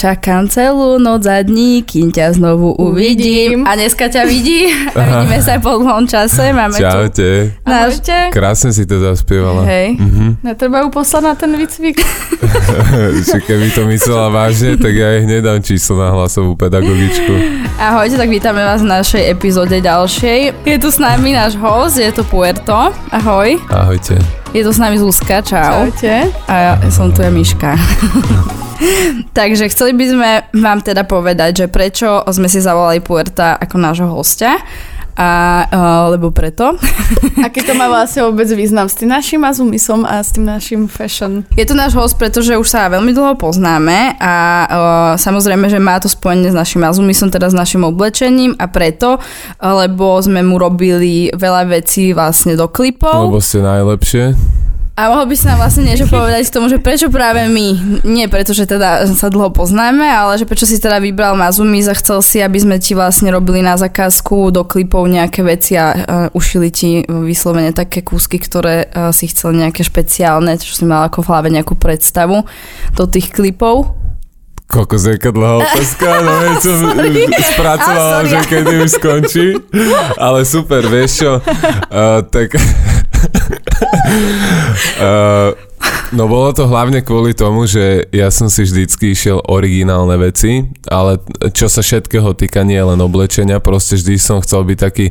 Čakám celú noc a dní, kým ťa znovu uvidím. A dneska ťa vidí. A vidíme sa po dlhom čase. Máme Čaute. tu náš... Ahojte. Krásne si to zaspievala. Hej. Mhm. Netreba ju poslať na ten výcvik. Keby to myslela vážne, tak ja jej hneď dám číslo na hlasovú pedagogičku. Ahojte, tak vítame vás v našej epizóde ďalšej. Je tu s nami náš host, je to Puerto. Ahoj. Ahojte. Je tu s nami Zuzka, čau. Ahojte. A ja som tu je Miška. Takže chceli by sme vám teda povedať, že prečo sme si zavolali Puerta ako nášho hostia. A, uh, lebo preto. Aký to má vlastne vôbec význam s tým našim azumisom a s tým našim fashion? Je to náš host, pretože už sa veľmi dlho poznáme a uh, samozrejme, že má to spojenie s našim azumisom, teda s našim oblečením a preto, lebo sme mu robili veľa vecí vlastne do klipov. Lebo ste najlepšie. A mohol by si nám vlastne niečo povedať k tomu, že prečo práve my, nie preto, že teda sa dlho poznáme, ale že prečo si teda vybral Mazumi a chcel si, aby sme ti vlastne robili na zakázku do klipov nejaké veci a uh, ušili ti vyslovene také kúsky, ktoré uh, si chcel nejaké špeciálne, čo si mal ako v hlave nejakú predstavu do tých klipov. Koľko zeka dlhá otázka, no veď som spracovala, že kedy už skončí. Ale super, vieš čo, uh, tak... uh, no bolo to hlavne kvôli tomu, že ja som si vždycky išiel originálne veci, ale čo sa všetkého týka nie len oblečenia, proste vždy som chcel byť taký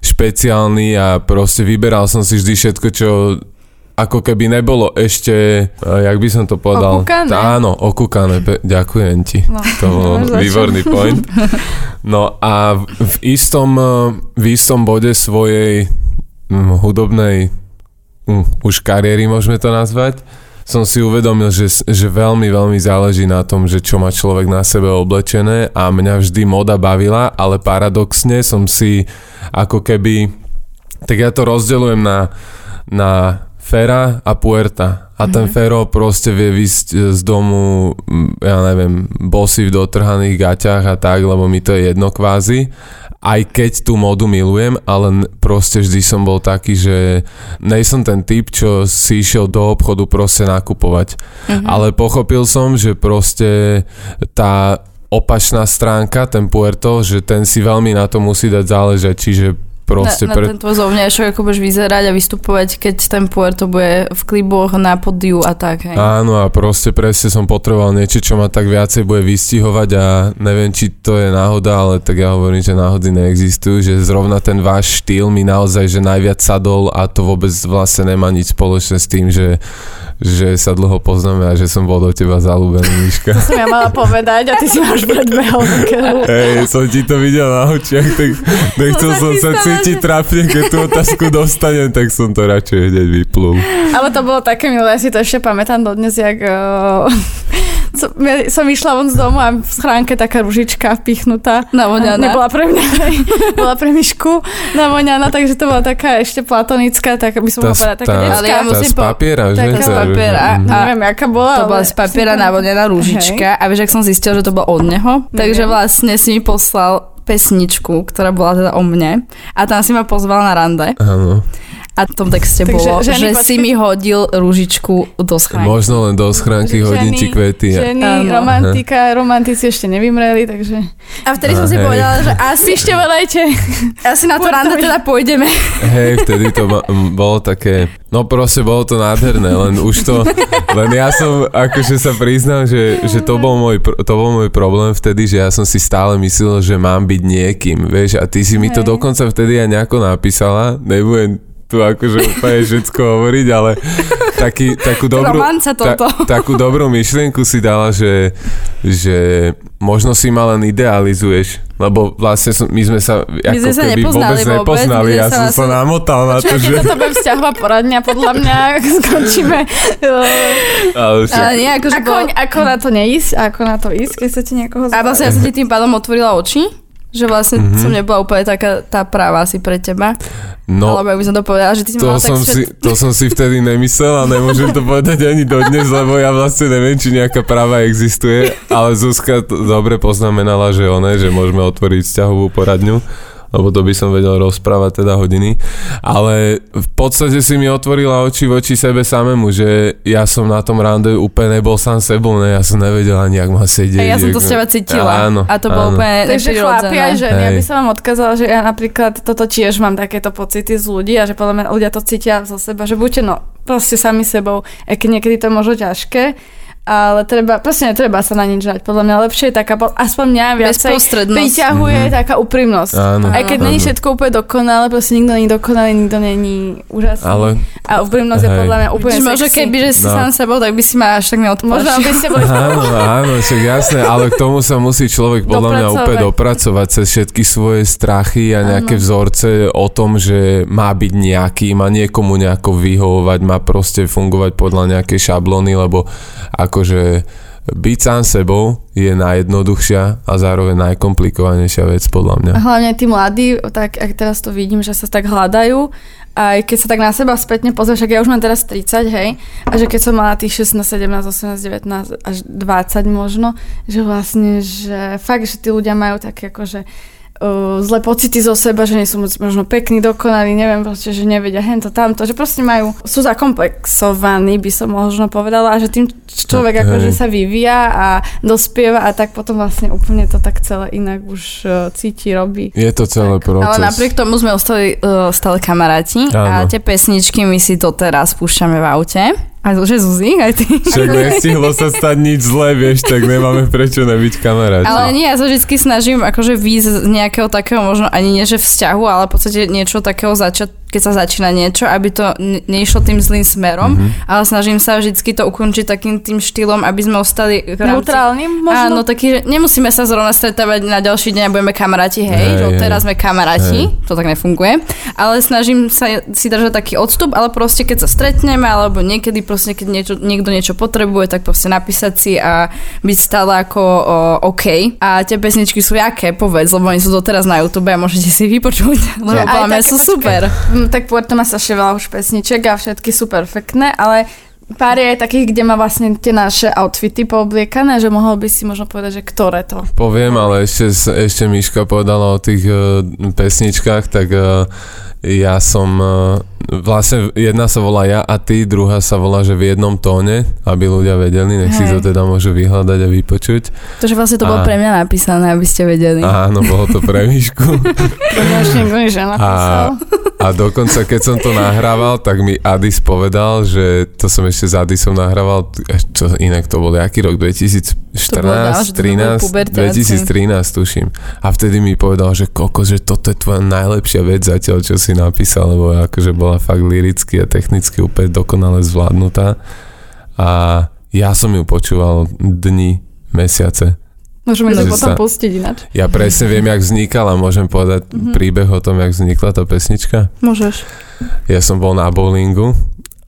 špeciálny a proste vyberal som si vždy všetko, čo ako keby nebolo ešte, a jak by som to povedal? Okúkané. Áno, okúkané, ďakujem ti. No, To bol čo. výborný point. No a v, istom, eh, v istom bode svojej hm, hudobnej už kariéry, môžeme to nazvať, som si uvedomil, že, že veľmi, veľmi záleží na tom, že čo má človek na sebe oblečené a mňa vždy moda bavila, ale paradoxne som si ako keby, tak ja to rozdeľujem na, na Fera a Puerta. A ten Fero proste vie vysť z domu, ja neviem, bosy v dotrhaných gaťach a tak, lebo mi to je jedno kvázi. Aj keď tú modu milujem, ale proste vždy som bol taký, že nejsom ten typ, čo si išiel do obchodu proste nakupovať. Mhm. Ale pochopil som, že proste tá opačná stránka, ten Puerto, že ten si veľmi na to musí dať záležať, čiže proste na, na ten tvoj zovňajšok, ako budeš vyzerať a vystupovať, keď ten Puerto bude v kliboch na podiu a tak. Hej. Áno a proste presne som potreboval niečo, čo ma tak viacej bude vystihovať a neviem, či to je náhoda, ale tak ja hovorím, že náhody neexistujú, že zrovna ten váš štýl mi naozaj, že najviac sadol a to vôbec vlastne nemá nič spoločné s tým, že, že sa dlho poznáme a že som bol do teba zalúbený, Miška. Som ja mala povedať a ty si máš predbehol. Hej, som ti to videl na očiach, tak nechcel som sa cítiť že- trápne, keď tú otázku dostanem, tak som to radšej hneď vyplul. Ale to bolo také milé, ja si to ešte pamätám dodnes, jak... Uh, som, ja som išla von z domu a v schránke taká ružička vpichnutá. Navoňaná. Nebola pre mňa, hej, bola pre Myšku navoňaná, takže to bola taká ešte platonická, tak by som mohla povedať, taká detská. Ale ja musím z po- papiera, že? taká z papiera. Mhm. A- Neviem, aká bola, To bola z papiera navonená rúžička a vieš, ak som zistil, že to bolo od neho, takže vlastne si mi poslal pesničku, ktorá bola teda o mne a tam si ma pozval na rande Áno. A v tom texte Takže bolo, ženy, že počkej. si mi hodil rúžičku do schránky. Možno len do schránky hodím ti kvety. Ženy, Áno. romantika, romantici ešte nevymreli, takže... A vtedy som si Hej. povedala, že asi, Ešte volajte. asi na to rande teda pôjdeme. Hej, vtedy to ma, bolo také, no proste bolo to nádherné, len už to, len ja som, akože sa priznám, že, že to, bol môj, to bol môj problém vtedy, že ja som si stále myslel, že mám byť niekým, vieš, a ty si mi to Hej. dokonca vtedy aj nejako napísala, nebudem tu akože úplne všetko hovoriť, ale taký, takú dobrú, Romanca toto. takú dobrú myšlienku si dala, že, že možno si ma len idealizuješ, lebo vlastne som, my sme sa ako sme sa keby nepoznali vôbec vôbec, nepoznali, my sme ja som sa vlastne- namotal na to, že... toto bude vzťahová poradňa, podľa mňa, ak skončíme. Ale však, Ale nie, akože Ako, bolo... ako na to neísť, ako na to ísť, keď chcete niekoho A vlastne ja som ti tým pádom otvorila oči, že vlastne Mhm. som nebola úplne taká tá práva asi pre teba. no, Alebo by som to povedala, že ty si to mala tak som, si, to som si vtedy nemyslel a nemôžem to povedať ani dodnes, lebo ja vlastne neviem, či nejaká práva existuje, ale Zuzka to dobre poznamenala, že one, že môžeme otvoriť vzťahovú poradňu. Lebo to by som vedel rozprávať teda hodiny. Ale v podstate si mi otvorila oči voči sebe samému, že ja som na tom rande úplne nebol sám sebou, ne? ja som nevedel ani, jak ma sedieť. A ja som to z teba cítila. Áno, a to bolo áno. úplne Takže chlapi aj ženy, ja by som vám odkázala, že ja napríklad toto tiež mám takéto pocity z ľudí a že podľa mňa ľudia to cítia zo seba, že buďte no proste sami sebou, aj keď niekedy to je možno ťažké, ale treba, proste netreba sa na nič žať. Podľa mňa lepšie je taká, aspoň mňa viacej priťahuje Mhm. taká úprimnosť. Áno, Aj keď áno. není všetko úplne dokonalé, proste nikto není dokonalý, nikto není úžasný. Ale A úprimnosť je Hej. podľa mňa úplne Čiže možno keby, že si No. sám sebou, tak by si ma až tak neodplašil. Možno by ste boli Áno, áno, však jasné, ale k tomu sa musí človek podľa mňa úplne dopracovať cez všetky svoje strachy a nejaké Áno. vzorce o tom, že má byť nejaký, má niekomu nejako vyhovovať, má proste fungovať podľa nejakej šablóny, lebo akože byť sám sebou je najjednoduchšia a zároveň najkomplikovanejšia vec podľa mňa. Hlavne tí mladí, tak ak teraz to vidím, že sa tak hľadajú, aj keď sa tak na seba spätne pozrie, však ja už mám teraz 30, hej, a že keď som mala tých 16, 17, 18, 19 až 20 možno, že vlastne, že fakt, že tí ľudia majú také akože uh, zlé pocity zo seba, že nie sú možno pekní, dokonalí, neviem, proste, že nevedia hento, tamto, že proste majú, sú zakomplexovaní, by som možno povedala, a že tým človek Hej. akože sa vyvíja a dospieva a tak potom vlastne úplne to tak celé inak už uh, cíti, robí. Je to celé proces. Ale napriek tomu sme ostali uh, stále kamaráti a Áno. tie pesničky my si doteraz púšťame v aute. A že Zuzi, aj ty. Však nestihlo sa stať nič zlé, vieš, tak nemáme prečo nebyť kamaráti. Ale nie, ja sa vždy snažím akože výjsť z nejakého takého možno ani nie že vzťahu, ale v podstate niečo takého začať, keď sa začína niečo, aby to ne- neišlo tým zlým smerom, Mhm. ale snažím sa vždycky to ukončiť takým tým štýlom, aby sme ostali v rámci- Neutrálnym možno? Áno, taký, že nemusíme sa zrovna stretávať na ďalší deň a budeme kamaráti, hej, Hej, že teraz sme kamaráti, to tak nefunguje, ale snažím sa si držať taký odstup, ale proste keď sa stretneme, alebo niekedy proste, keď niečo, niekto niečo potrebuje, tak proste napísať si a byť stále ako o, OK. A tie pesničky sú jaké, povedz, lebo oni sú doteraz na YouTube a môžete si vypočuť, lebo aj podľa mňa sú počkaj. super. Tak povedz, to má strašne veľa už pesniček a všetky sú perfektné, ale pár je aj takých, kde má vlastne tie naše outfity poobliekané, že mohol by si možno povedať, že ktoré to. Poviem, ale ešte, ešte Miška povedala o tých uh, pesničkách, tak uh, ja som, uh, vlastne jedna sa volá Ja a ty, druhá sa volá, že v jednom tóne, aby ľudia vedeli, nech si Hej. to teda môžu vyhľadať a vypočuť. Takže vlastne to bolo A- pre mňa napísané, aby ste vedeli. Áno, bolo to pre Mišku. To už nikto nič nenapísal. A dokonca, keď som to nahrával, tak mi Adis povedal, že to som ešte s Adisom nahrával, čo inak to bol, aký rok? 2014, dávno, že to 13, puberťáci. 2013 tuším. A vtedy mi povedal, že koko, že toto je tvoja najlepšia vec zatiaľ, čo si napísal, lebo akože bola fakt liricky a technicky úplne dokonale zvládnutá. A ja som ju počúval dni, mesiace. Môžeme to potom sa- pustiť ináč. Ja presne viem, jak vznikala, môžem povedať Mhm. príbeh o tom, jak vznikla tá pesnička. Môžeš. Ja som bol na bowlingu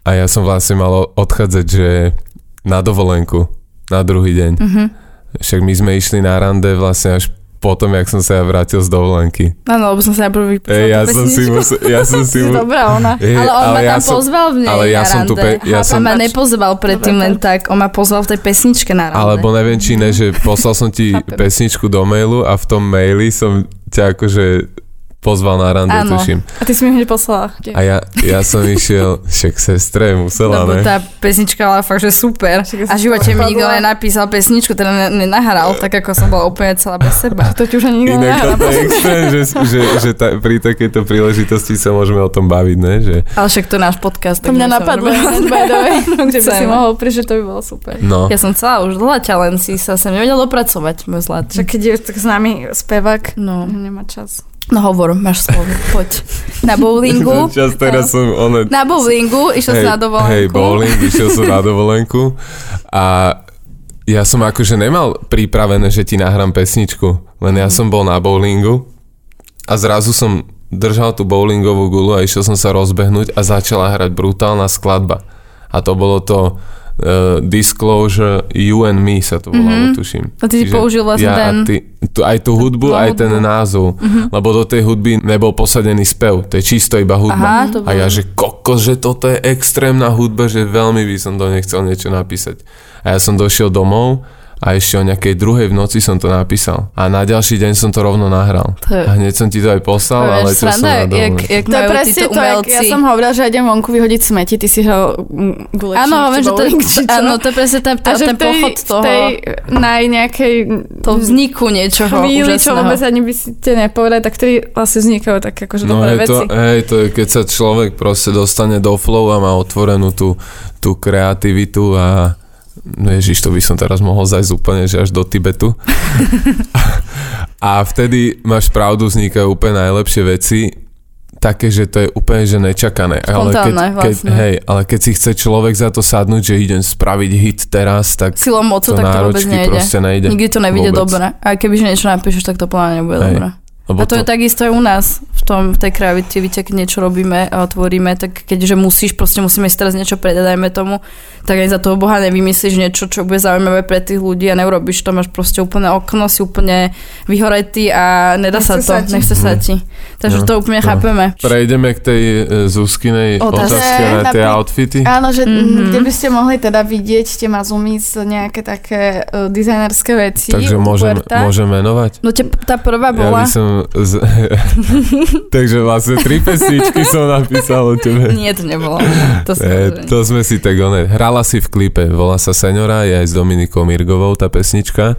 a ja som vlastne mal odchádzať, že na dovolenku, na druhý deň. Mhm. Však my sme išli na rande vlastne až potom, jak som sa ja vrátil z dovolenky. Áno, lebo som sa najprv Ej, ja som si musel, ja som si Si mu... dobrá ona. Ej, Ale on ma ja tam som, pozval v nej ale ja na som tu rande. pe- ja som- ma nepozval predtým len tak, on ma pozval v tej pesničke na rande. alebo neviem, či ne, že poslal som ti pesničku do mailu a v tom maili som ťa akože pozval na rande, Áno. tuším. A ty si mi hneď poslala. A ja, ja som išiel, však sestre, musela, Lebo ne? tá pesnička bola fakt, že super. A v živote mi nikto nenapísal pesničku, teda ne- nenahral, tak ako som bola úplne celá bez seba. To ti už ani nikto Inak toto je extrém, že, že, že ta, pri takejto príležitosti sa môžeme o tom baviť, ne? Že, Ale však to je náš podcast. To tak mňa napadlo, môžeme- hneď, by si mohol prísť, že to by bolo super. no, Ja som celá už dlhá len si sa sem nevedel dopracovať, môj zlatý. Však keď je tak známy spevák, No. nemá čas. No hovor, máš slovo, poď. Na bowlingu, čas teraz som, one, na bowlingu, išiel si na dovolenku. hej, bowling, išiel som na dovolenku a ja som akože nemal pripravené, že ti nahrám pesničku, len ja som bol na bowlingu a zrazu som držal tú bowlingovú gulu a išiel som sa rozbehnúť a začala hrať brutálna skladba. A to bolo to uh, Disclosure You and Me sa to volalo, Mhm. tuším. A ty si použil vlastne ja ten- ty, tu, aj tú hudbu, tú aj ten hudbu. Mhm. názov. Lebo do tej hudby nebol posadený spev, to je čisto iba hudba. Aha, to A ja, že kokos, že toto je extrémna hudba, že veľmi by som do nej chcel niečo napísať. A ja som došiel domov a ešte o nejakej druhej v noci som to napísal. A na ďalší deň som to rovno nahral. To je- A hneď som ti to aj poslal, ale čo som na jak, jak To je presne to, jak ja som hovorila, že idem vonku vyhodiť smeti, ty si hral mm, gulečník, Áno, viem, že to, čo. áno, to je presne ten, a že ten tej, pochod v toho, tej naj nejakej to vzniku niečoho chvíli, čo úžasného. vôbec ani by si te nepovedali, tak vtedy vlastne vznikajú také akože No dobré hej to, veci. hej, to je, keď sa človek proste dostane do flow a má otvorenú tú, tú kreativitu a Ježiš, to by som teraz mohol zajsť úplne, že až do Tibetu. a vtedy máš pravdu, vznikajú úplne najlepšie veci, také, že to je úplne že nečakané. Ale keď, Spontánne, keď, vlastne. hej, ale keď si chce človek za to sadnúť, že idem spraviť hit teraz, tak Silou mocu, to tak to vôbec nejde. proste nejde. Nikdy to nevidie Vôbec. dobre. A kebyže niečo napíšeš, tak to mňa nebude Hej. dobre. Lebo A to, je takisto aj u nás, v, tom, v tej kreativite, keď niečo robíme a tvoríme, tak keďže musíš, proste musíme si teraz niečo predať, dajme tomu, tak aj za toho Boha nevymyslíš niečo, čo bude zaujímavé pre tých ľudí a neurobíš to, máš proste úplne okno, si úplne vyhoretý a nedá sa Nechce to, sa nechce sa Mhm. ti. Takže No, to úplne no. chápeme. Prejdeme k tej e, Zuzkinej Otázke. otázke na tie outfity. Áno, že Mhm. mm-hmm. kde by ste mohli teda vidieť tie mazumi z nejaké také uh, dizajnerské veci. Takže môžem, môžem menovať? No te, tá prvá Ja bola... by som... Z... Takže vlastne tri pesničky som napísal o tebe. Nie, to nebolo. To, som E, to sme si tak one. Hrala si v klipe, volá sa Senora, je aj s Dominikou Mirgovou tá pesnička.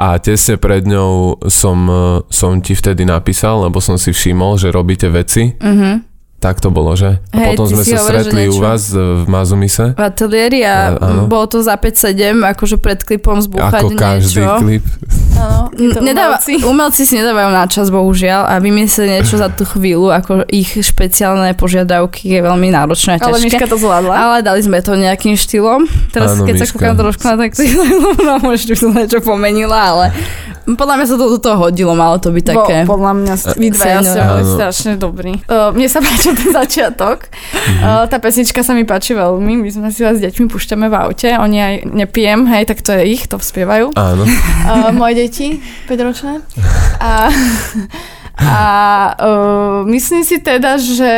A tesne pred ňou som, e, som ti vtedy napísal, lebo som si všimol, že robíte veci. Mhm. Tak to bolo, že? A Hej, potom sme sa stretli u vás e, v Mazumise. v ateliéri a A- áno. bolo to za 5-7, akože pred klipom zbúchať Ako každý niečo. klip. Áno, Nedáva, umelci. umelci si nedávajú na čas, bohužiaľ, a vymyslieť niečo za tú chvíľu, ako ich špeciálne požiadavky je veľmi náročné a Ale ťažké. Miška to zvládla. Ale dali sme to nejakým štýlom. Teraz, Áno, keď sa Miška. kúkam trošku na tak no možno by som niečo pomenila, ale podľa mňa sa to do toho hodilo, malo to byť také. Bo, podľa mňa ste- vy dvaja ste boli strašne dobrí. Uh, mne sa páči ten začiatok. Uh, tá pesnička sa mi páči veľmi. My sme si vás s deťmi púšťame v aute. Oni aj nepijem, hej, tak to je ich, to spievajú. Áno. Uh, moje deti, 5-ročné. A, a uh, myslím si teda, že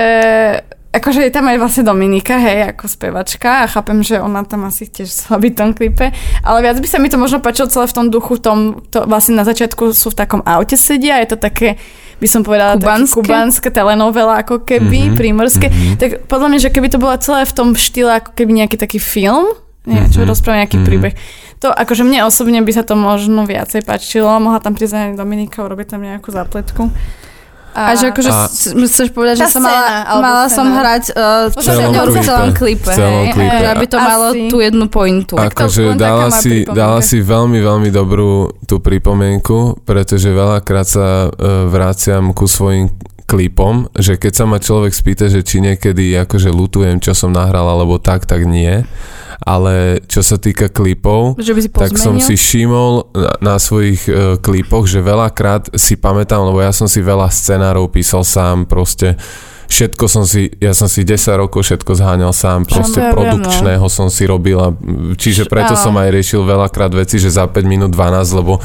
akože je tam aj vlastne Dominika, hej, ako spevačka a chápem, že ona tam asi tiež chcela byť v tom klipe, ale viac by sa mi to možno páčilo celé v tom duchu, v tom, to vlastne na začiatku sú v takom aute sedia, je to také by som povedala, Kubanské? také kubánske telenovela ako keby, Mhm, prímorské. mhm. Tak podľa mňa, že keby to bolo celé v tom štýle ako keby nejaký taký film, nie, čo Mhm, rozpráva nejaký mhm. príbeh. To akože mne osobne by sa to možno viacej páčilo. Mohla tam prísť aj Dominika, urobiť tam nejakú zapletku. A že akože a, chceš povedať, že som mala, scéna, mala scéna. som hrať uh, V celom v celom klipe. V celom klipe. hej, aby to Asi. malo tú jednu pointu. Akože dala si, dala si veľmi, veľmi dobrú tú pripomienku, pretože veľakrát sa uh, vraciam ku svojim klipom, že keď sa ma človek spýta, že či niekedy akože lutujem, čo som nahral, alebo tak, tak nie. Ale čo sa týka klipov, Že by si tak som si všimol na, na svojich uh, klipoch, že veľakrát si pamätám, lebo ja som si veľa scenárov písal sám, proste všetko som si, ja som si 10 rokov všetko zháňal sám, proste ja viem, no. produkčného som si robil a čiže preto Áno. som aj riešil veľakrát veci, že za 5 minút 12, lebo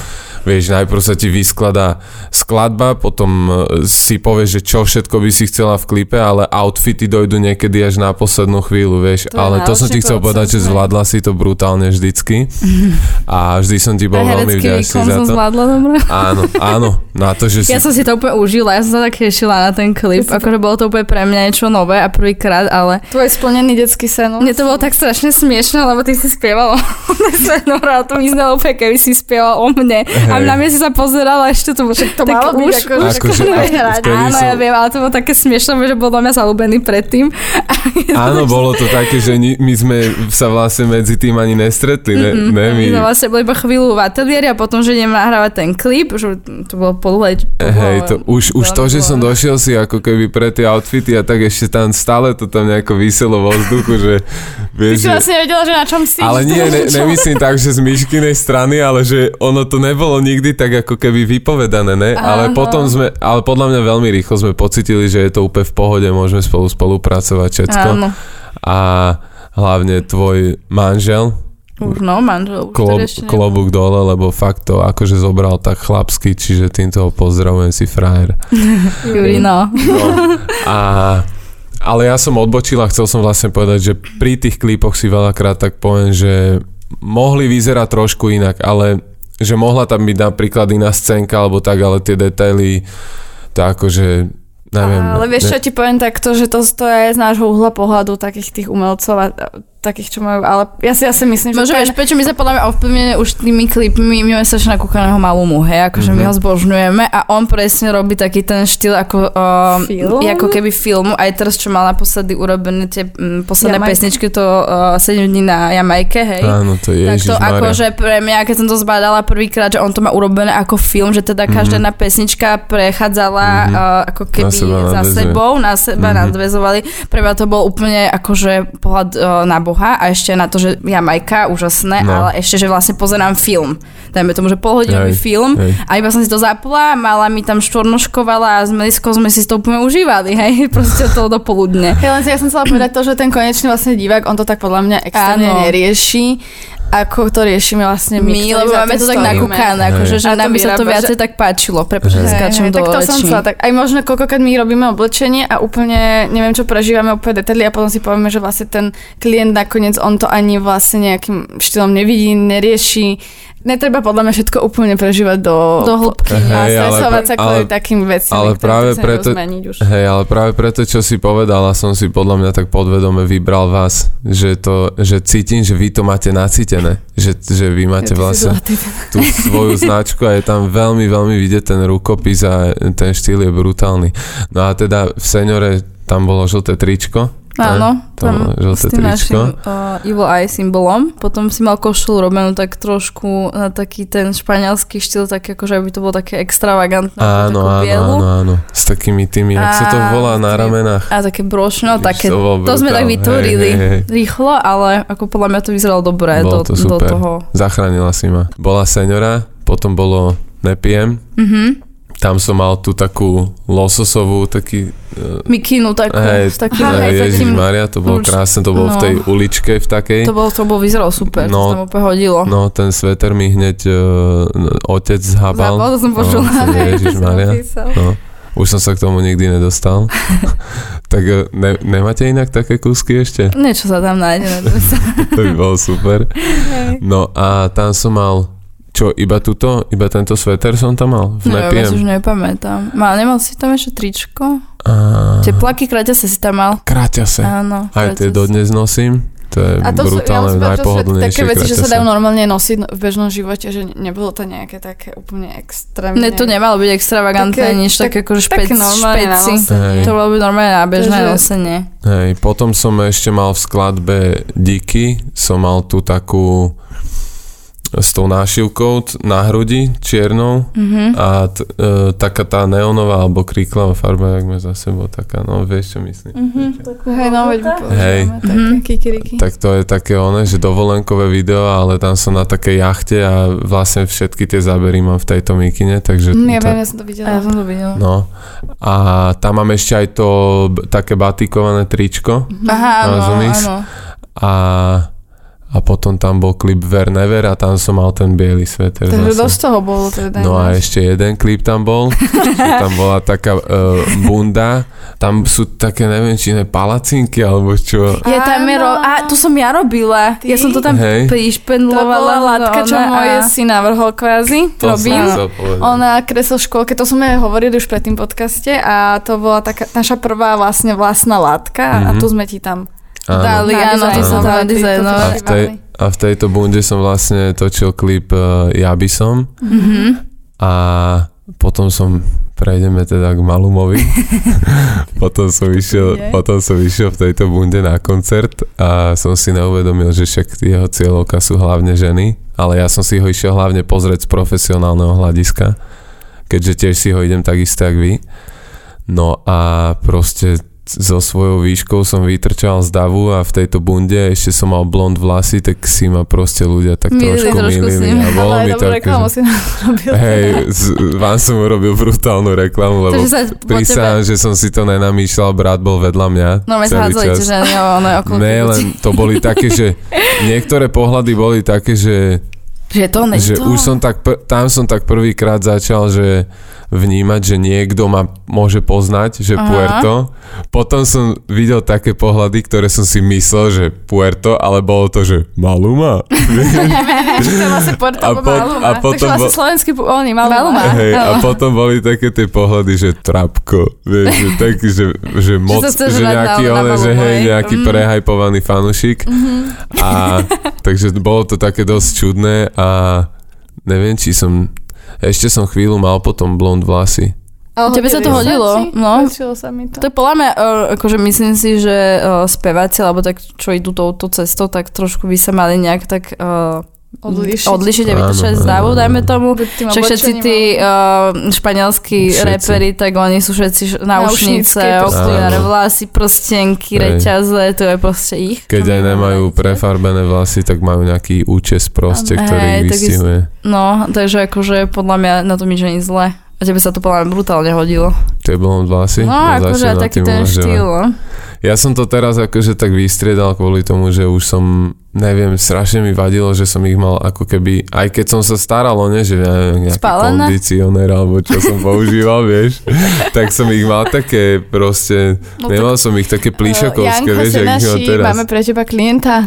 vieš, najprv sa ti vyskladá skladba, potom e, si povieš, že čo všetko by si chcela v klipe, ale outfity dojdu niekedy až na poslednú chvíľu, vieš, To ale to som ti chcel povedať, že zvládla si to brutálne vždycky a vždy som ti bol veľmi vďačný za to. zvládla dobre. Áno, áno, na to, že si... Ja som si to úplne užila, ja som sa tak tešila na ten klip, akože bolo to úplne pre mňa niečo nové a prvýkrát, ale tvoj splnený detský sen. mne to bolo tak strašne smiešne, lebo ty si spievala o Senora a to vyznalo úplne, keby si spievala o mne. A Hej. na mňa si sa pozerala ešte to, to tak malo byť už, ako- už Akože už- a vtedy Áno, som- ja viem, ale to bolo také smiešne, že bol do mňa zalúbený predtým. Áno, bolo to také, že ni- my sme sa vlastne medzi tým ani nestretli, ne? Mhm. ne my, sme vlastne boli iba chvíľu v ateliéri a potom, že idem nahrávať ten klip, že to bolo polulej. Hej, to, už, už to, že som došiel si ako keby pre tie outfity a tak ešte tam stále to tam nejako vyselo vo vzduchu, že Ty vieš, si že... vlastne nevedela, že na čom si. Ale nie, ne, nemyslím tak, že z Myškinej strany, ale že ono to nebolo nikdy tak ako keby vypovedané, ne? Ale Áno. potom sme, ale podľa mňa veľmi rýchlo sme pocitili, že je to úplne v pohode, môžeme spolu spolupracovať všetko. Áno. A hlavne tvoj manžel, Už no, manžel. Klob, klobúk dole, lebo fakt to akože zobral tak chlapsky, čiže týmto ho pozdravujem si frajer. Juri, no. No. A, ale ja som odbočil a chcel som vlastne povedať, že pri tých klipoch si veľakrát tak poviem, že mohli vyzerať trošku inak, ale že mohla tam byť napríklad iná scénka alebo tak, ale tie detaily to akože neviem. Ale vieš, ne- čo ti poviem takto, že to, to je z nášho uhla pohľadu takých tých umelcov a takých, čo majú, ale ja si asi myslím, že Možno ten, vieš, prečo my sa podľa mňa ovplyvnené už tými klipmi, my máme strašne nakúkaného malú hej, akože Mhm. my ho zbožňujeme a on presne robí taký ten štýl ako, uh, Film? ako keby filmu, aj teraz, čo mal naposledy urobené tie mm, posledné Jamajka. pesničky, to uh, 7 dní na Jamajke, hej. Áno, to je tak to akože pre mňa, keď som to zbadala prvýkrát, že on to má urobené ako film, že teda každá jedna pesnička prechádzala Mhm. uh, ako keby za sebou, na seba Mhm. nadväzovali. Pre mňa to bol úplne akože pohľad uh, na Boha a ešte na to, že Jamajka, úžasné, No. ale ešte, že vlastne pozerám film. Dajme tomu, že polhodinový Hej, film hej. a iba som si to zapla, mala mi tam štvornoškovala a s Meliskou sme si to úplne užívali, hej, proste od toho do poludne. Ja len si, ja som chcela povedať to, že ten konečný vlastne divák, on to tak podľa mňa extrémne nerieši, ako to riešime vlastne my, My, lebo máme to tak nakúkané, akože, že nám by sa to viacej že- tak páčilo, prepáč, že skáčem do tak to som chcela, tak aj možno koľkokrát my robíme oblečenie a úplne neviem, čo prežívame úplne detaily a potom si povieme, že vlastne ten klient nakoniec on to ani vlastne nejakým štýlom nevidí, nerieši. Netreba podľa mňa všetko úplne prežívať do, Do hĺbky. a Hej, stresovať sa kvôli ale- takým veciam, ale práve preto- už. Hej, ale práve preto, čo si povedala, som si podľa mňa tak podvedome vybral vás, že to, že cítim, že vy to máte nacítené, že, že vy máte Ja, vlastne tú svoju značku a je tam veľmi, veľmi vidieť ten rukopis a ten štýl je brutálny. No a teda v Seniore tam bolo žlté tričko. Áno, tam s tým tričko. našim uh, Evil Eye symbolom. Potom si mal košelu robenú tak trošku na taký ten španielský štýl, tak akože aby to bolo také extravagantné. Áno, áno, bielu. áno, áno. S takými tými, jak sa to A volá na ramenách. A také brošno, také, to bol to sme tak vytvorili Hej, hej, hej. rýchlo, ale ako podľa mňa to vyzeralo dobre Bolo do, to do super. toho. Zachránila si ma. Bola Seniora, potom bolo Nepijem. Mhm. Tam som mal tú takú lososovú, taký... Uh, Mikinu takú, hej, s takým, hej, hej, takým Maria, to bolo krásne, to bolo v no. tej uličke v takej. to bol, to bol, vyzeralo super, No, to tam úplne hodilo. No, ten sveter mi hneď uh, otec zhabal. Zábal, to som počula. No, Ježišmaria. No, už som sa k tomu nikdy nedostal. tak uh, ne, nemáte inak také kúsky ešte? Niečo sa tam nájde. To by bolo super. No a tam som mal, čo, iba tuto, iba tento sveter som tam mal? V Neviem, ja Nepijem. už nepamätám. Mal, nemal si tam ešte tričko? A... Teplaky kraťase si tam mal. Kráťase. Áno. Aj tie kraťase. dodnes nosím. To je A to sú, ja brutálne, sú najpohodlnejšie také veci, že sa kraťase. dajú normálne nosiť no- v bežnom živote, že nebolo to nejaké také úplne extrémne. Ne, to nemalo byť extravagantné, Také- nič tak- také tak špec, normálne na špeci. Hej. To bolo by normálne na bežné Takže- nosenie. Hej, potom som ešte mal v skladbe Diky, som mal tú takú s tou nášivkou na hrudi čiernou Mhm. a t- e, taká tá neonová alebo kríklavá farba, jak má za sebou taká, no vieš čo myslím. Mhm. Hej, no, veď Hej. Mhm. Tak to je také one, že dovolenkové video, ale tam som na takej jachte a vlastne všetky tie zábery mám v tejto mikine, takže... Mm, ja viem, ja som to A ja videla. som to videla. No a tam mám ešte aj to také batikované tričko Aha, áno, áno. a, a potom tam bol klip Ver Never a tam som mal ten biely sveter. Takže zase. dosť toho bolo teda. No a ešte jeden klip tam bol, tam bola taká uh, bunda, tam sú také, neviem, či ne palacinky, alebo čo. Je tam je ro- a to som ja robila. Ty? Ja som to tam Hej. To prišpendlovala. bola látka, čo ona môj a- si navrhol kvázi. To Robím. Ona kresol v škôlke, to sme hovorili už pred tým podcaste a to bola taká naša prvá vlastne vlastná látka a Mhm. tu sme ti tam. Dali, áno, to som tam dizajnovali. A v, tej, a v tejto bunde som vlastne točil klip uh, Ja by som Mhm. a potom som prejdeme teda k Malumovi. potom, som išiel, potom som išiel v tejto bunde na koncert a som si neuvedomil, že však jeho cieľovka sú hlavne ženy, ale ja som si ho išiel hlavne pozrieť z profesionálneho hľadiska, keďže tiež si ho idem takisto, jak vy. No a proste so svojou výškou som vytrčal z davu a v tejto bunde ešte som mal blond vlasy, tak si ma proste ľudia tak Milili trošku milili a bolo Ale mi to reklamu akože- si. Hej, z- vám som urobil brutálnu reklamu, lebo sa prísahám, že som si to nenamýšľal, brat bol vedľa mňa No, my tie ženy, jo, ono je okolo Ne, len to boli také, že niektoré pohľady boli také, že. Že to, ne že to. už som tak, pr- tam som tak prvýkrát začal, že vnímať, že niekto ma môže poznať, že Aha. Puerto. Potom som videl také pohľady, ktoré som si myslel, že Puerto, ale bolo to, že Maluma. vlastne Puerto A po- a potom vlastne bol- slovenský, oni, Maluma. Maluma. Hej, a potom boli také tie pohľady, že trapko, vieš, že taký, že, že moc, že hrať nejaký, na- že hej, nejaký Mm. prehajpovaný fanušik. A takže bolo to také dosť čudné a neviem, či som, ešte som chvíľu mal potom blond vlasy. Ale Tebe sa to hodilo, ti? no. Sa mi to. To je podľa mňa, uh, akože myslím si, že uh, speváci, alebo tak, čo idú touto cestou, tak trošku by sa mali nejak tak uh, Odlišiť. odlišiť a Áno, vytočať z áno. dajme tomu. Však všetci tí uh, španielskí Všetci. reperi, tak oni sú všetci náušnice, okuliare, vlasy, prstenky, Hej. reťaze, to je proste ich. Keď aj nemajú prefarbené vlasy, tak majú nejaký účes proste, ktorý Hej, ich tak vystihuje. No, takže akože podľa mňa na to nič nie je zle. A tebe sa to podľa mňa brutálne hodilo. Tie blond vlasy? No, akože taký ten štýl. no. Ja som to teraz akože tak vystriedal kvôli tomu, že už som, neviem, strašne mi vadilo, že som ich mal ako keby, aj keď som sa staral o ne, že neviem, nejaký Spálené? kondicionér alebo čo som používal, vieš, tak som ich mal také proste, No nemal som ich také plíšakovské, Janko, vieš, jak Senaši, teraz. máme pre teba klienta.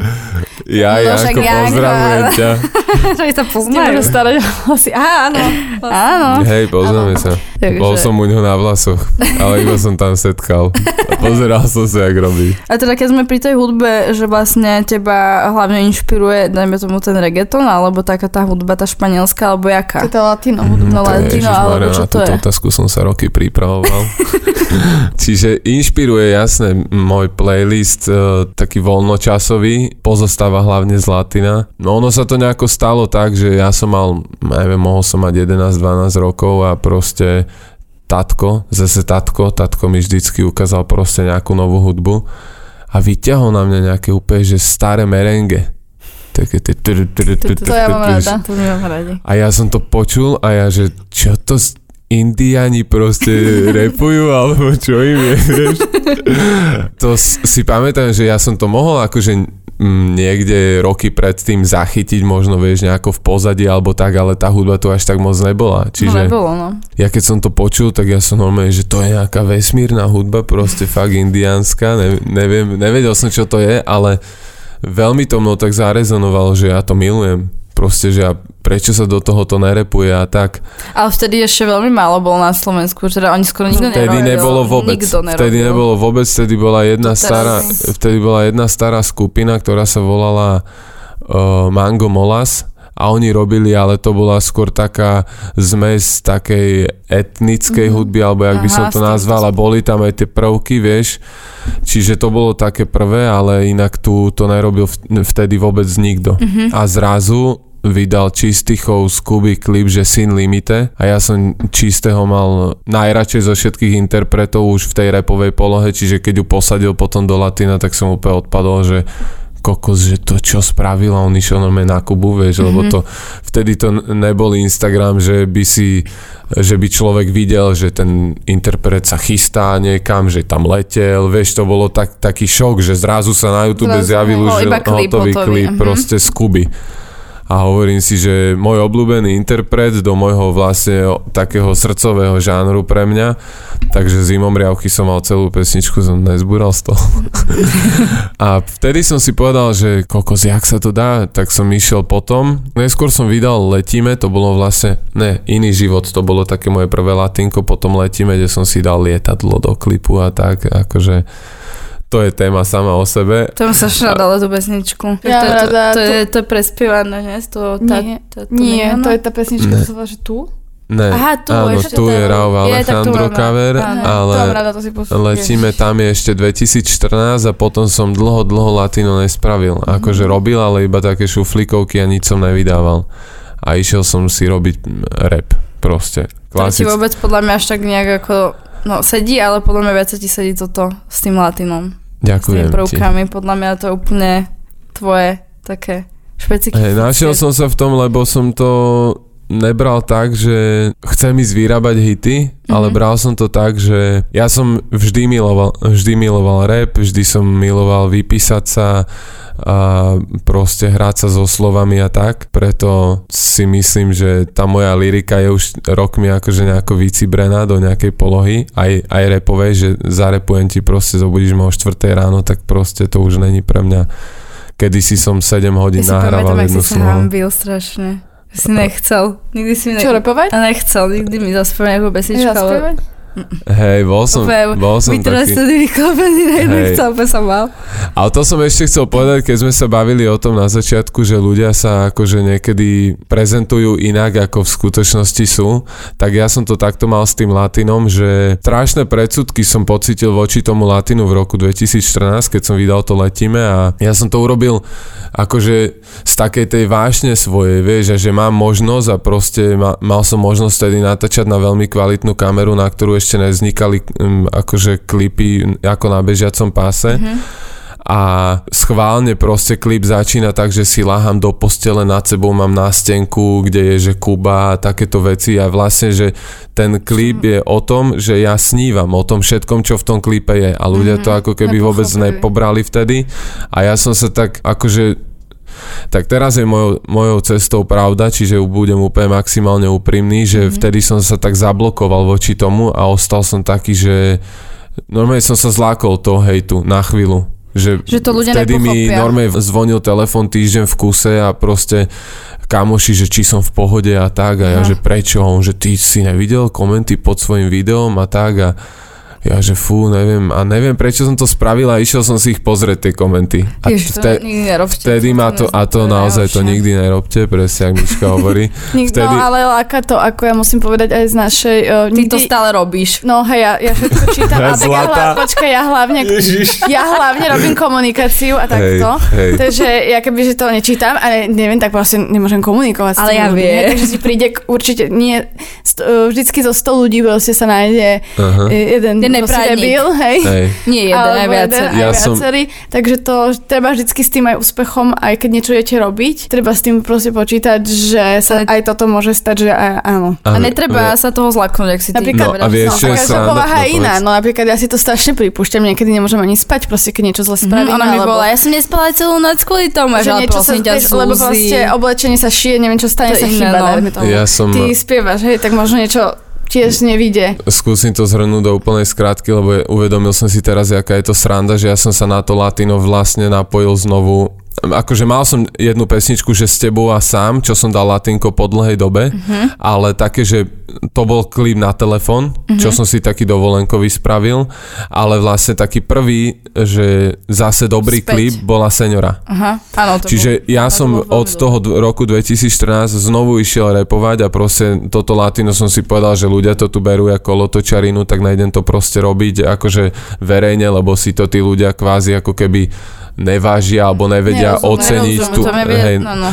Ja, No, Janko, Janko, pozdravujem ťa. Že sa S tým môžu starať. Á, áno. Áno. Hej, poznáme sa. Takže- Bol som u ňoho na vlasoch, ale iba som tam setkal. A pozeral som sa, jak robí. A teda keď sme pri tej hudbe, že vlastne teba hlavne inšpiruje, dajme tomu ten reggaeton, alebo taká tá hudba, tá španielská, alebo To jaká? je to latino hudba. No, to je, latino, ježišmarja, alebo čo na to je? otázku som sa roky pripravoval. Čiže inšpiruje jasne môj playlist e, taký voľnočasový, pozostáva hlavne z latina. No ono sa to nejako stalo tak, že ja som mal, neviem, mohol som mať 11-12 rokov a proste tatko, zase tatko, tatko mi vždycky ukázal proste nejakú novú hudbu a vyťahol na mňa nejaké úplne, že staré merengue. Také tie... To ja mám rada. To mi mám radi. A ja som to počul a ja, že čo to Indiani proste repujú, alebo čo im je, vieš? To si pamätám, že ja som to mohol akože niekde roky predtým zachytiť, možno vieš, nejako v pozadí alebo tak, ale tá hudba tu až tak moc nebola. No Čiže nebolo, no. ja keď som to počul, tak ja som normálne, že to je nejaká vesmírna hudba, proste fakt indiánska, ne, neviem, nevedel som, čo to je, ale veľmi to mnou tak zarezonovalo, že ja to milujem. Proste, že prečo sa do toho to nerepuje a tak. Ale vtedy ešte veľmi málo bolo na Slovensku, teda oni skoro nikto Vtedy nerobil. nebolo vôbec. Nikto nerobil. Vtedy nebolo vôbec, vtedy bola jedna To stará, vtedy bola jedna stará skupina, ktorá sa volala uh, Mango Molas a oni robili, ale to bola skôr taká zmes takej etnickej Mhm. hudby, alebo jak by Aha, som s to nazval, a boli tam aj tie prvky, vieš. Čiže to bolo také prvé, ale inak tu to nerobil vtedy vôbec nikto. Mhm. A zrazu vydal Čistichov z Kuby klip, že Sin Limite a ja som Čistého mal najradšej zo všetkých interpretov už v tej repovej polohe, čiže keď ju posadil potom do latina, tak som úplne odpadol, že kokos, že to čo spravil a on išiel normálne na Kubu, vieš, mm-hmm. lebo to vtedy to nebol Instagram, že by si že by človek videl, že ten interpret sa chystá niekam, že tam letel, vieš, to bolo tak, taký šok, že zrazu sa na YouTube Zrazu, zjavil už hotový klip mhm. proste z Kuby. A hovorím si, že môj obľúbený interpret do môjho vlastne takého srdcového žánru pre mňa, takže zimom riavky som mal celú pesničku, som nezbúral z toho. A vtedy som si povedal, že kokos, jak sa to dá, tak som išiel potom. Neskôr som vydal Letíme, to bolo vlastne, ne, iný život, to bolo také moje prvé latinko, potom Letíme, kde som si dal lietadlo do klipu a tak, akože to je téma sama o sebe. To som sa strašne dala tú pesničku. Ja to, to, to, tú- je, to je prespievané, nie? To, tá, Nie, to, to Nie, nie, to je tá pesnička, čo sa volá, že tu? Ne, Aha, tu, áno, ešte tu to je Raúl Alejandro cover, áno. ale To rada, to si letíme tam je ešte 2014 a potom som dlho, dlho latino nespravil. Akože robil, ale iba také šuflíkovky a nič som nevydával. A išiel som si robiť rap, proste. To ti vôbec podľa mňa až tak nejak ako... No sedí, ale podľa mňa viac ti sedí toto s tým latinom. S Ďakujem tými ti. prvkami. Podľa mňa to je úplne tvoje také špecifické. Hej, našiel som sa v tom, lebo som to nebral tak, že chcem ísť vyrábať hity, mm-hmm. ale bral som to tak, že ja som vždy miloval, vždy miloval rap, vždy som miloval vypísať sa, a proste hrať sa so slovami a tak. Preto si myslím, že tá moja lyrika je už rokmi akože nejako vycibrená do nejakej polohy, aj, aj repovej, že zarepujem ti proste, zobudíš ma o 4 ráno, tak proste to už není pre mňa kedy si som 7 hodín ja nahrával jednu si sa strašne. Si nechcel. Nikdy si mi ne... Čo, repovať? A nechcel, nikdy mi zaspievať nejakú pesničku. Ale... Hej, bol som, bol som taký... vyklopený na jednej som mal. Ale to som ešte chcel povedať, keď sme sa bavili o tom na začiatku, že ľudia sa akože niekedy prezentujú inak, ako v skutočnosti sú, tak ja som to takto mal s tým latinom, že strašné predsudky som pocitil voči tomu latinu v roku 2014, keď som vydal to Letíme a ja som to urobil akože z takej tej vášne svojej, vieš, a že mám možnosť a proste ma, mal som možnosť tedy natáčať na veľmi kvalitnú kameru, na ktorú ešte nevznikali um, akože klipy ako na bežiacom páse. Mm-hmm a schválne proste klip začína tak, že si láham do postele, nad sebou mám nástenku, kde je, že Kuba a takéto veci. A vlastne, že ten klip je o tom, že ja snívam o tom všetkom, čo v tom klipe je. A ľudia to mhm. ako keby vôbec nepobrali vtedy. A ja som sa tak akože tak teraz je mojou, mojou cestou pravda, čiže budem úplne maximálne úprimný, že mm-hmm. vtedy som sa tak zablokoval voči tomu a ostal som taký, že normálne som sa zlákol toho hejtu na chvíľu. Že, že to ľudia vtedy nepochopia. mi normálne zvonil telefon týždeň v kuse a proste kamoši, že či som v pohode a tak a ja, že prečo, on, že ty si nevidel komenty pod svojim videom a tak a ja že fú, neviem, a neviem prečo som to spravil a išiel som si ich pozrieť tie komenty. A Jež, vte, nikdy nerobte. Vtedy ma to, a to naozaj to nikdy nerobte, presne, ak Miška hovorí. vtedy... No ale láka to, ako ja musím povedať aj z našej... Uh, nikdy... Ty to stále robíš. No hej, ja, ja všetko čítam. a tak ja, počkaj, ja hlavne, ja hlavne robím komunikáciu a takto. Hej, hej. Takže ja keby, že to nečítam, ale neviem, tak proste nemôžem komunikovať ale ja viem. Takže si príde určite, nie, st- vždycky zo 100 ľudí proste sa nájde uh-huh. jeden neprádnik. debil, hej. hej. Nie jeden, aj viacerý. Ja aj som... viacerý. Takže to treba vždycky s tým aj úspechom, aj keď niečo idete robiť, treba s tým proste počítať, že sa aj toto môže stať, že aj, áno. A, a netreba vie... sa toho zlaknúť, ak si ty no, a vieš, no, sa povaha je iná. No napríklad ja si to strašne pripúšťam, niekedy nemôžem ani spať, proste keď niečo zle mhm, spravím. Mm, ona mi bola, ja som nespala celú noc kvôli tomu, že niečo sa, ťa lebo proste oblečenie sa šije, neviem čo stane sa chyba. No. Ja som... Ty spievaš, hej, tak možno niečo tiež nevidie. Skúsim to zhrnúť do úplnej skrátky, lebo uvedomil som si teraz, aká je to sranda, že ja som sa na to latino vlastne napojil znovu akože mal som jednu pesničku, že s tebou a sám, čo som dal latinko po dlhej dobe, uh-huh. ale také, že to bol klip na telefon, uh-huh. čo som si taký dovolenkový spravil, ale vlastne taký prvý, že zase dobrý Späť. klip bola Senora. Uh-huh. Áno, to Čiže bol, ja som od toho roku 2014 znovu išiel repovať a proste toto latino som si povedal, že ľudia to tu berú ako lotočarinu, tak najdem to proste robiť akože verejne, lebo si to tí ľudia kvázi ako keby nevážia alebo nevedia nerozumiem, oceniť nerozumiem, tú... Nevie, hej, no, no.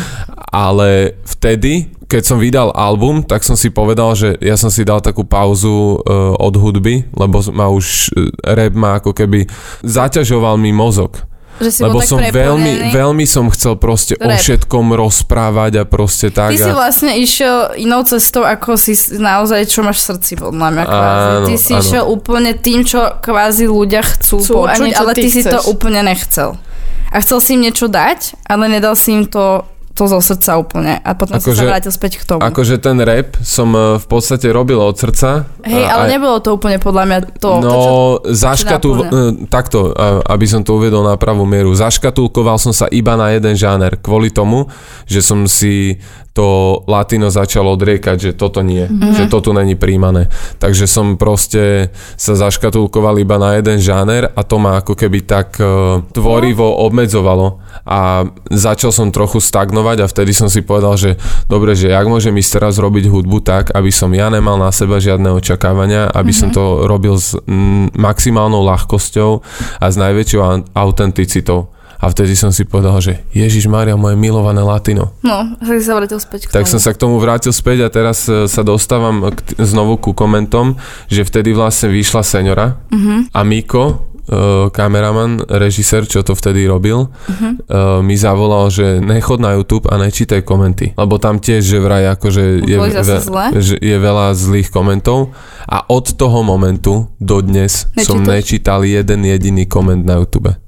Ale vtedy, keď som vydal album, tak som si povedal, že ja som si dal takú pauzu uh, od hudby, lebo ma už uh, rap ma ako keby zaťažoval mi mozog. Že si Lebo som veľmi, veľmi som chcel proste Rap. o všetkom rozprávať a proste tak. Ty a... si vlastne išiel inou cestou, ako si naozaj, čo máš v srdci, podľa mňa kvázi. Áno, ty si áno. išiel úplne tým, čo kvázi ľudia chcú, chcú počuť, ale ty, ty si to úplne nechcel a chcel si im niečo dať, ale nedal si im to to zo srdca úplne a potom ako si že, sa vrátil späť k tomu. Akože ten rap som e, v podstate robil od srdca. Hej, ale aj, nebolo to úplne podľa mňa to. No, to, čo, zaškatul, uh, takto, aby som to uvedol na pravú mieru. Zaškatulkoval som sa iba na jeden žáner kvôli tomu, že som si to latino začalo odriekať, že toto nie, mm-hmm. že toto není príjmané. Takže som proste sa zaškatulkoval iba na jeden žáner a to ma ako keby tak uh, tvorivo obmedzovalo a začal som trochu stagnovať a vtedy som si povedal, že dobre, že jak môžem ísť teraz robiť hudbu tak, aby som ja nemal na seba žiadne očakávania, aby mm-hmm. som to robil s mm, maximálnou ľahkosťou a s najväčšou autenticitou. A vtedy som si povedal, že Ježiš Maria, moje milované latino. No, tak sa vrátil späť k tomu. Tak som sa k tomu vrátil späť a teraz e, sa dostávam k, znovu ku komentom, že vtedy vlastne vyšla Senora uh-huh. a Miko uh, kameraman, režisér, čo to vtedy robil, uh-huh. uh, mi zavolal, že nechod na YouTube a nečítaj komenty. Lebo tam tiež, že vraj akože je, ve, že je veľa zlých komentov a od toho momentu do dnes som Nečítaš? nečítal jeden jediný koment na YouTube.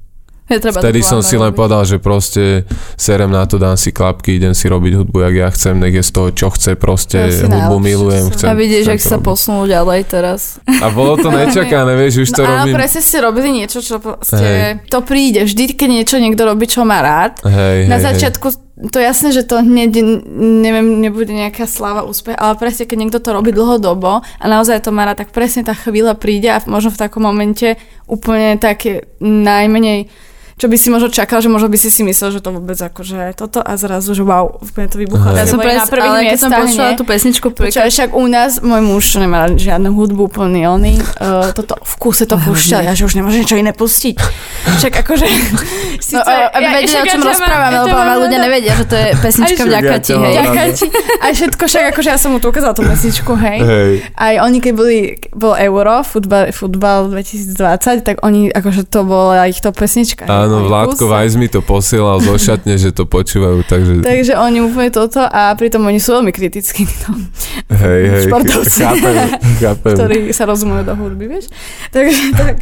Je treba Vtedy to som si len povedal, že proste serem na to, dám si klapky, idem si robiť hudbu, jak ja chcem, nech je z toho, čo chce, proste To asi hudbu milujem, chcem. A vidíš, ak to sa robiť. posunú ďalej teraz. A bolo to nečakané, vieš, už to no, áno, robím. presne ste robili niečo, čo proste, Hej. to príde. Vždy, keď niečo niekto robí, čo má rád, Hej, Na hej, hej. začiatku to je jasné, že to hneď, neviem, nebude nejaká sláva, úspech, ale presne keď niekto to robí dlhodobo a naozaj to má rád, tak presne tá chvíľa príde a možno v takom momente úplne také najmenej čo by si možno čakal, že možno by si si myslel, že to vôbec akože toto a zrazu, že wow, úplne to vybuchlo. Ja som pres, na prvých ale keď som miestach, počula tú pesničku prvýkrát, však u nás, môj muž, nemá žiadnu hudbu, plný oný, uh, toto v kuse to púšťa, ja že už nemôžem niečo iné pustiť. Však akože... No, a- aby vedeli, o čom rozprávame, lebo ale ľudia nevedia, že to je pesnička vďaka ja ti, hej. ti. A všetko však, akože ja som mu tu ukázala tú pesničku, hej. Hej. Aj oni, keď boli, bol Euro, futbal, futbal 2020, tak oni, akože to bola ich to pesnička. Áno, Vládko. Vajs mi to posielal zo šatne, že to počúvajú, takže Takže oni úplne toto a pritom oni sú veľmi kritickí, títo, hej, hej, športovci. chápem, chápem. ktorí sa rozumujú do hudby, vieš. Takže tak,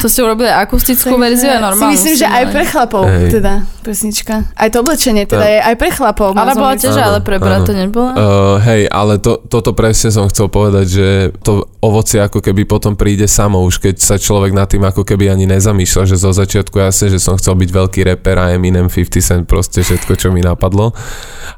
To ste urobili akustickú Takže verziu, je normálne. Si myslím, že aj pre chlapov, Hej. teda pesnička. Aj to oblečenie teda je aj pre chlapov. Ale bola tiež, ale pre brata nebola. Uh, hej, ale to, toto presne som chcel povedať, že to ovocie ako keby potom príde samo, už keď sa človek nad tým ako keby ani nezamýšľa, že zo začiatku jasne, že som chcel byť veľký reper a Eminem 50 Cent, proste všetko, čo mi napadlo.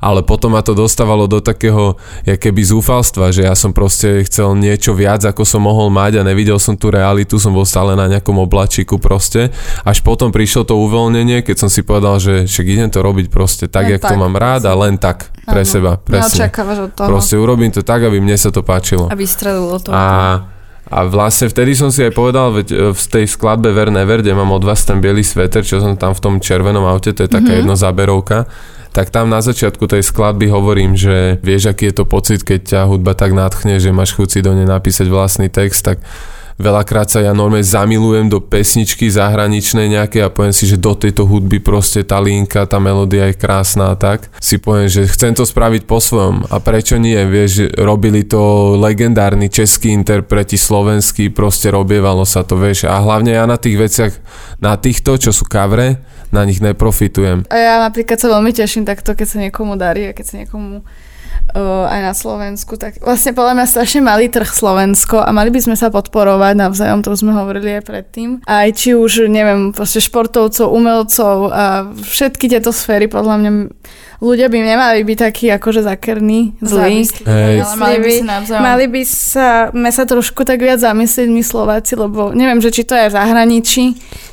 Ale potom ma to dostávalo do takého, ja keby zúfalstva, že ja som proste chcel niečo viac, ako som mohol mať a nevidel som tú realitu, som bol stále na nejakom oblačiku proste. Až potom prišlo to uvoľnenie, keď som si povedal, že však idem to robiť proste tak, Len jak to tak, mám rád a len tak pre Áno. seba. Presne. Neočakávaš od toho. Proste urobím to tak, aby mne sa to páčilo. A vystrelilo to. A, a vlastne vtedy som si aj povedal, veď e, v tej skladbe Ver Never, kde mám od vás ten biely sveter, čo som tam v tom červenom aute, to je taká mm-hmm. jednozáberovka, tak tam na začiatku tej skladby hovorím, že vieš, aký je to pocit, keď ťa hudba tak nadchne, že máš chuť si do nej napísať vlastný text, tak veľakrát sa ja normálne zamilujem do pesničky zahraničnej nejaké a poviem si, že do tejto hudby proste tá linka, tá melódia je krásna a tak. Si poviem, že chcem to spraviť po svojom a prečo nie, vieš, robili to legendárni českí interpreti, slovenskí, proste robievalo sa to, vieš, a hlavne ja na tých veciach, na týchto, čo sú kavre, na nich neprofitujem. A ja napríklad sa veľmi teším takto, keď sa niekomu darí a keď sa niekomu uh, aj na Slovensku, tak vlastne podľa mňa strašne malý trh Slovensko a mali by sme sa podporovať navzájom, to sme hovorili aj predtým. Aj či už, neviem, proste športovcov, umelcov a všetky tieto sféry, podľa mňa ľudia by nemali byť takí akože zakerní, zlí. Ale mali by navzájom. Mali by sa, me sa trošku tak viac zamyslieť my Slováci, lebo neviem, že či to je v zahraničí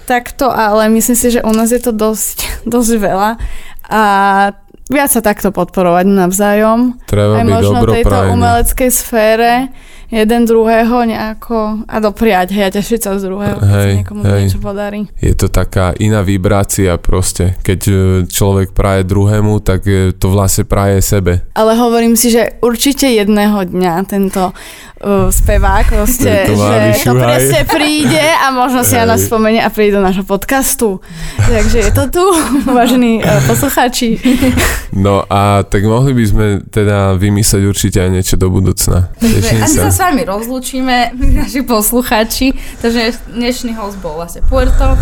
takto, ale myslím si, že u nás je to dosť, dosť veľa a viac sa takto podporovať navzájom. Treba Aj možno tejto dobroprajný. umeleckej sfére jeden druhého nejako a dopriať, hej, a tešiť sa z druhého, keď sa Hej, niekomu hej. niečo podarí. Je to taká iná vibrácia proste. Keď e, človek praje druhému, tak e, to vlastne praje sebe. Ale hovorím si, že určite jedného dňa tento uh, spevák proste, To že to presne príde a možno si na nás Hej. spomenie a príde do nášho podcastu. Takže je to tu, vážení uh, poslucháči. No a tak mohli by sme teda vymyslieť určite aj niečo do budúcna. Teším sa. S vami rozlúčime, naši poslucháči. Takže dnešný host bol vlastne Puerto.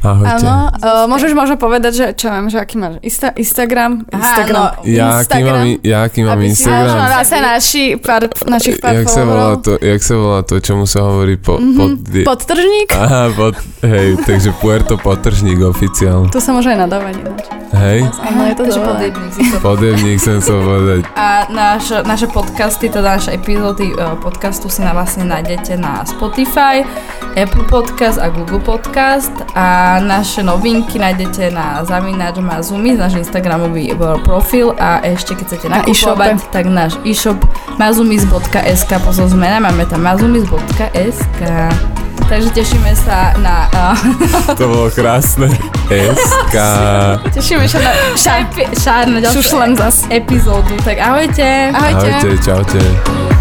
Ahojte. Áno, uh, môžeš možno povedať, že čo viem, že aký máš Insta- Instagram? Aha, Instagram. no, Ja aký mám, Instagram. ja aký mám Aby si možno Instagram? zase naši pár, našich pár Jak sa, volá to, jak sa volá to, čomu sa hovorí po, Mhm, pod... Podtržník? Aha, pod, hej, takže Puerto Potržník oficiál. Tu sa môže aj nadávať ináč. Hej, Áno, je to podjebník si to podjemník som chcel povedať. A náš, naše podcasty, teda naše epizódy eh, podcastu si na vlastne nájdete na Spotify, Apple Podcast a Google Podcast a naše novinky nájdete na Zavinač Mazumi, náš Instagramový profil a ešte keď chcete Na nakupovať, e-shope. tak náš e-shop mazumis.sk pozor zmena, máme tam mazumis.sk Takže tešíme sa na uh, To bolo krásne. SK. Tešíme sa na šár na ďalšiu Šušlem epizódu. Tak ahojte. Ahojte. Ahojte, čaute.